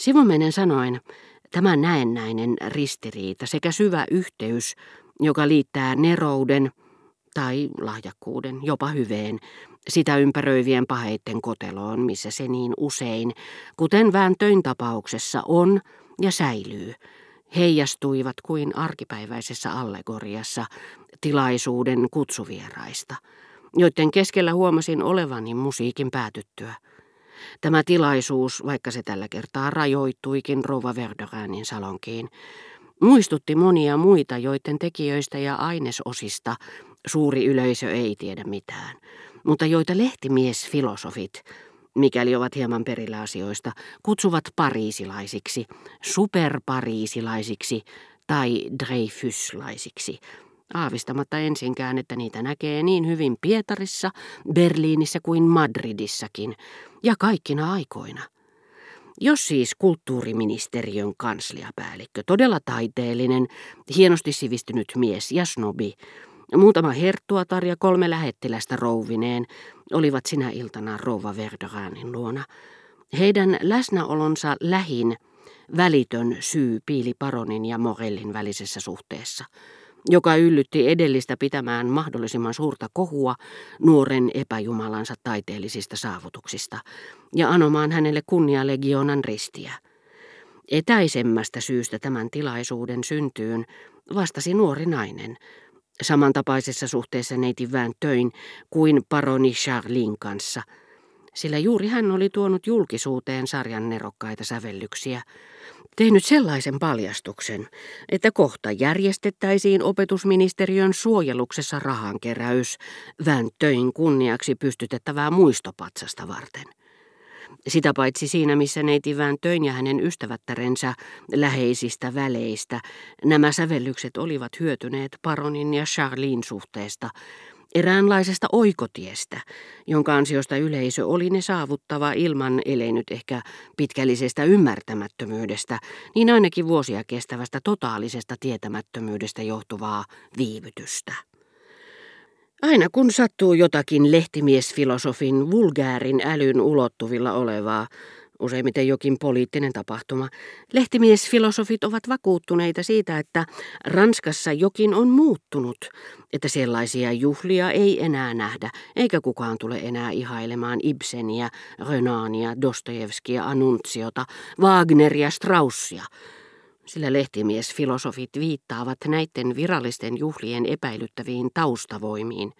Sivumennen sanoen, tämä näennäinen ristiriita sekä syvä yhteys, joka liittää nerouden tai lahjakkuuden, jopa hyveen, sitä ympäröivien paheitten koteloon, missä se niin usein, kuten vääntöin tapauksessa on ja säilyy, heijastuivat kuin arkipäiväisessä allegoriassa tilaisuuden kutsuvieraista, joiden keskellä huomasin olevani musiikin päätyttyä. Tämä tilaisuus, vaikka se tällä kertaa rajoittuikin Rova Verderänin salonkiin, muistutti monia muita, joiden tekijöistä ja ainesosista suuri yleisö ei tiedä mitään, mutta joita lehtimies-filosofit, mikäli ovat hieman perillä asioista, kutsuvat pariisilaisiksi, superpariisilaisiksi tai Dreyfuslaisiksi, aavistamatta ensinkään, että niitä näkee niin hyvin Pietarissa, Berliinissä kuin Madridissakin, ja kaikkina aikoina. Jos siis kulttuuriministeriön kansliapäällikkö, todella taiteellinen, hienosti sivistynyt mies ja snobi, muutama herttuatar ja kolme lähettilästä rouvineen olivat sinä iltana rouva Verderanin luona. Heidän läsnäolonsa lähin välitön syy piili paronin ja Morellin välisessä suhteessa – joka yllytti edellistä pitämään mahdollisimman suurta kohua nuoren epäjumalansa taiteellisista saavutuksista ja anomaan hänelle kunnialegionan ristiä. Etäisemmästä syystä tämän tilaisuuden syntyyn vastasi nuori nainen, samantapaisessa suhteessa neiti töin kuin paroni Charlin kanssa, sillä juuri hän oli tuonut julkisuuteen sarjan nerokkaita sävellyksiä, tehnyt sellaisen paljastuksen, että kohta järjestettäisiin opetusministeriön suojeluksessa rahankeräys Väntöin kunniaksi pystytettävää muistopatsasta varten. Sitä paitsi siinä, missä neiti Väntöin ja hänen ystävättärensä läheisistä väleistä, nämä sävellykset olivat hyötyneet Paronin ja Charlin suhteesta, eräänlaisesta oikotiestä, jonka ansiosta yleisö oli ne saavuttava ilman, ellei nyt ehkä pitkällisestä ymmärtämättömyydestä, niin ainakin vuosia kestävästä totaalisesta tietämättömyydestä johtuvaa viivytystä. Aina kun sattuu jotakin lehtimiesfilosofin vulgäärin älyn ulottuvilla olevaa, useimmiten jokin poliittinen tapahtuma. Lehtimiesfilosofit ovat vakuuttuneita siitä, että Ranskassa jokin on muuttunut, että sellaisia juhlia ei enää nähdä, eikä kukaan tule enää ihailemaan Ibseniä, Renania, Dostojevskia, Annunziota, Wagneria, Straussia, sillä lehtimiesfilosofit viittaavat näiden virallisten juhlien epäilyttäviin taustavoimiin,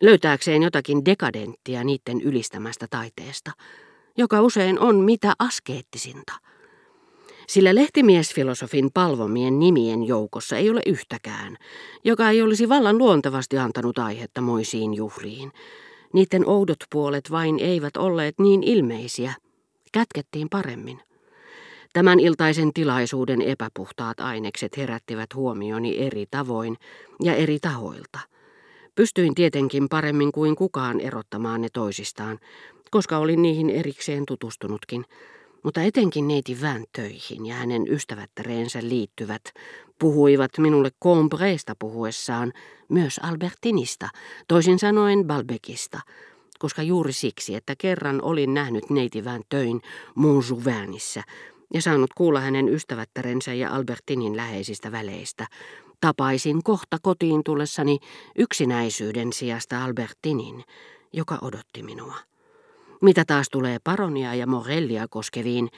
löytääkseen jotakin dekadenttia niiden ylistämästä taiteesta – joka usein on mitä askeettisinta. Sillä lehtimiesfilosofin palvomien nimien joukossa ei ole yhtäkään, joka ei olisi vallan luontevasti antanut aihetta moisiin juhliin. Niiden oudot puolet vain eivät olleet niin ilmeisiä. Kätkettiin paremmin. Tämän iltaisen tilaisuuden epäpuhtaat ainekset herättivät huomioni eri tavoin ja eri tahoilta. Pystyin tietenkin paremmin kuin kukaan erottamaan ne toisistaan, koska olin niihin erikseen tutustunutkin, mutta etenkin neiti Vän töihin ja hänen ystävättäreensä liittyvät puhuivat minulle Combreesta puhuessaan myös Albertinista, toisin sanoen Balbekista, koska juuri siksi, että kerran olin nähnyt neiti Vän töin Montjouvainissa ja saanut kuulla hänen ystävättärensä ja Albertinin läheisistä väleistä, tapaisin kohta kotiin tullessani yksinäisyyden sijasta Albertinin, joka odotti minua. Mitä taas tulee paronia ja Morellia koskeviin,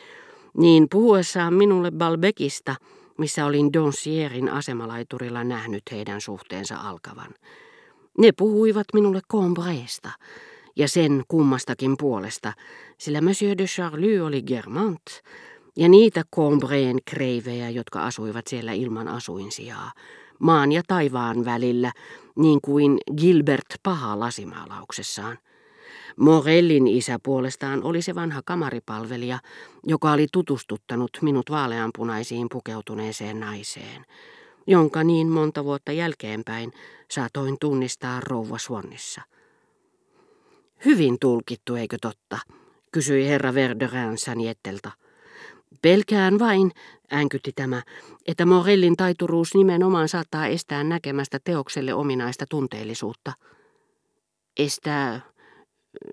niin puhuessaan minulle Balbekista, missä olin Donsierin asemalaiturilla nähnyt heidän suhteensa alkavan. Ne puhuivat minulle Combreesta ja sen kummastakin puolesta, sillä Monsieur de Charlie oli Germant ja niitä Combreen kreivejä, jotka asuivat siellä ilman asuinsijaa, maan ja taivaan välillä, niin kuin Gilbert paha lasimaalauksessaan. Morellin isä puolestaan oli se vanha kamaripalvelija, joka oli tutustuttanut minut vaaleanpunaisiin pukeutuneeseen naiseen, jonka niin monta vuotta jälkeenpäin saatoin tunnistaa rouva Suonnissa. Hyvin tulkittu, eikö totta? kysyi herra Verderään Sanjettelta. Pelkään vain, äänkytti tämä, että Morellin taituruus nimenomaan saattaa estää näkemästä teokselle ominaista tunteellisuutta. Estää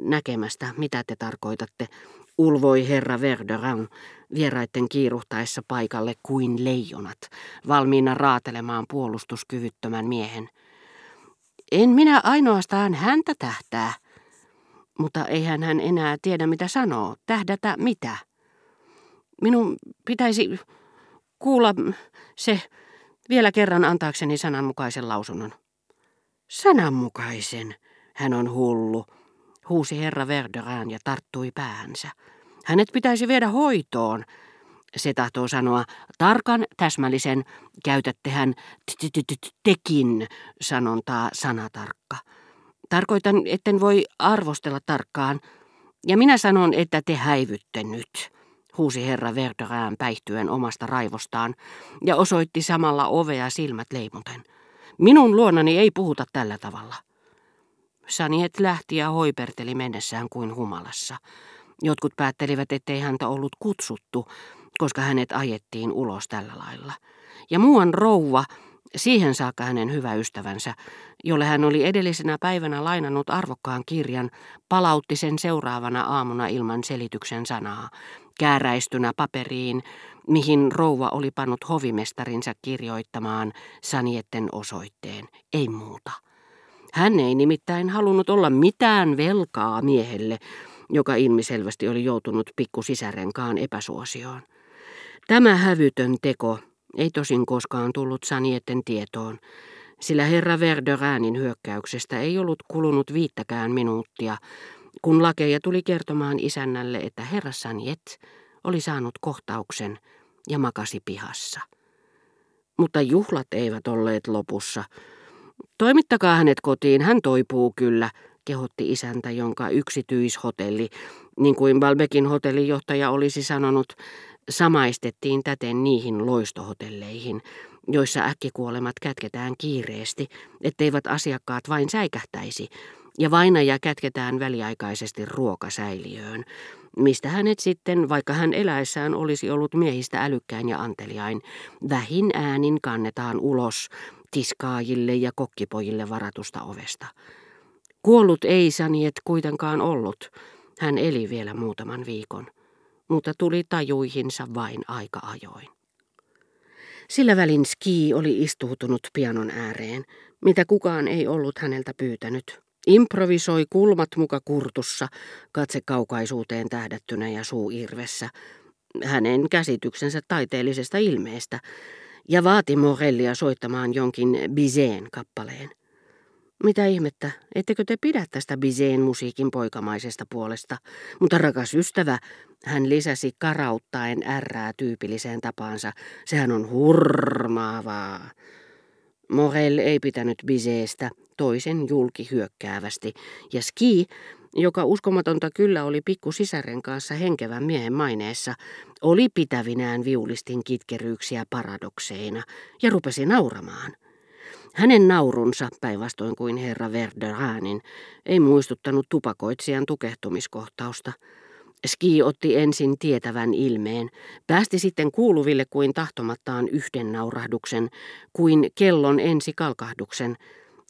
näkemästä, mitä te tarkoitatte, ulvoi herra Verderin vieraitten kiiruhtaessa paikalle kuin leijonat, valmiina raatelemaan puolustuskyvyttömän miehen. En minä ainoastaan häntä tähtää, mutta eihän hän enää tiedä mitä sanoo, tähdätä mitä. Minun pitäisi kuulla se vielä kerran antaakseni sananmukaisen lausunnon. Sananmukaisen, hän on hullu, huusi herra Verderään ja tarttui päänsä. Hänet pitäisi viedä hoitoon. Se tahtoo sanoa tarkan, täsmällisen, käytättehän tekin sanontaa sanatarkka. Tarkoitan, etten voi arvostella tarkkaan. Ja minä sanon, että te häivytte nyt, huusi herra Verderään päihtyen omasta raivostaan ja osoitti samalla ovea silmät leimuten. Minun luonani ei puhuta tällä tavalla. Saniet lähti ja hoiperteli mennessään kuin humalassa. Jotkut päättelivät, ettei häntä ollut kutsuttu, koska hänet ajettiin ulos tällä lailla. Ja muuan rouva, siihen saakka hänen hyvä ystävänsä, jolle hän oli edellisenä päivänä lainannut arvokkaan kirjan, palautti sen seuraavana aamuna ilman selityksen sanaa, kääräistynä paperiin, mihin rouva oli pannut hovimestarinsa kirjoittamaan Sanietten osoitteen, ei muuta. Hän ei nimittäin halunnut olla mitään velkaa miehelle, joka ilmiselvästi oli joutunut pikkusisärenkaan epäsuosioon. Tämä hävytön teko ei tosin koskaan tullut Sanietten tietoon, sillä herra Verderäänin hyökkäyksestä ei ollut kulunut viittäkään minuuttia, kun lakeja tuli kertomaan isännälle, että herra Saniet oli saanut kohtauksen ja makasi pihassa. Mutta juhlat eivät olleet lopussa. Toimittakaa hänet kotiin, hän toipuu kyllä, kehotti isäntä, jonka yksityishotelli, niin kuin Balbekin hotellijohtaja olisi sanonut, samaistettiin täten niihin loistohotelleihin, joissa äkkikuolemat kätketään kiireesti, etteivät asiakkaat vain säikähtäisi, ja vainaja kätketään väliaikaisesti ruokasäiliöön, mistä hänet sitten, vaikka hän eläessään olisi ollut miehistä älykkäin ja anteliain, vähin äänin kannetaan ulos tiskaajille ja kokkipojille varatusta ovesta. Kuollut ei Saniet kuitenkaan ollut. Hän eli vielä muutaman viikon, mutta tuli tajuihinsa vain aika ajoin. Sillä välin Ski oli istuutunut pianon ääreen, mitä kukaan ei ollut häneltä pyytänyt. Improvisoi kulmat muka kurtussa, katse kaukaisuuteen tähdättynä ja suu irvessä, hänen käsityksensä taiteellisesta ilmeestä, ja vaati Morellia soittamaan jonkin Bizeen kappaleen. Mitä ihmettä, ettekö te pidä tästä Bizeen musiikin poikamaisesta puolesta? Mutta rakas ystävä, hän lisäsi karauttaen ärrää tyypilliseen tapaansa. Sehän on hurmaavaa. Morel ei pitänyt Bizeestä toisen julki hyökkäävästi, ja Ski, joka uskomatonta kyllä oli pikku sisären kanssa henkevän miehen maineessa, oli pitävinään viulistin kitkeryyksiä paradokseina ja rupesi nauramaan. Hänen naurunsa, päinvastoin kuin herra Verderhaanin, ei muistuttanut tupakoitsijan tukehtumiskohtausta. Ski otti ensin tietävän ilmeen, päästi sitten kuuluville kuin tahtomattaan yhden naurahduksen, kuin kellon ensi kalkahduksen.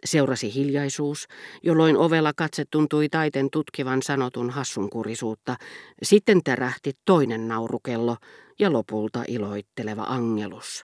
Seurasi hiljaisuus, jolloin ovella katse tuntui taiten tutkivan sanotun hassunkurisuutta. Sitten tärähti toinen naurukello ja lopulta iloitteleva angelus.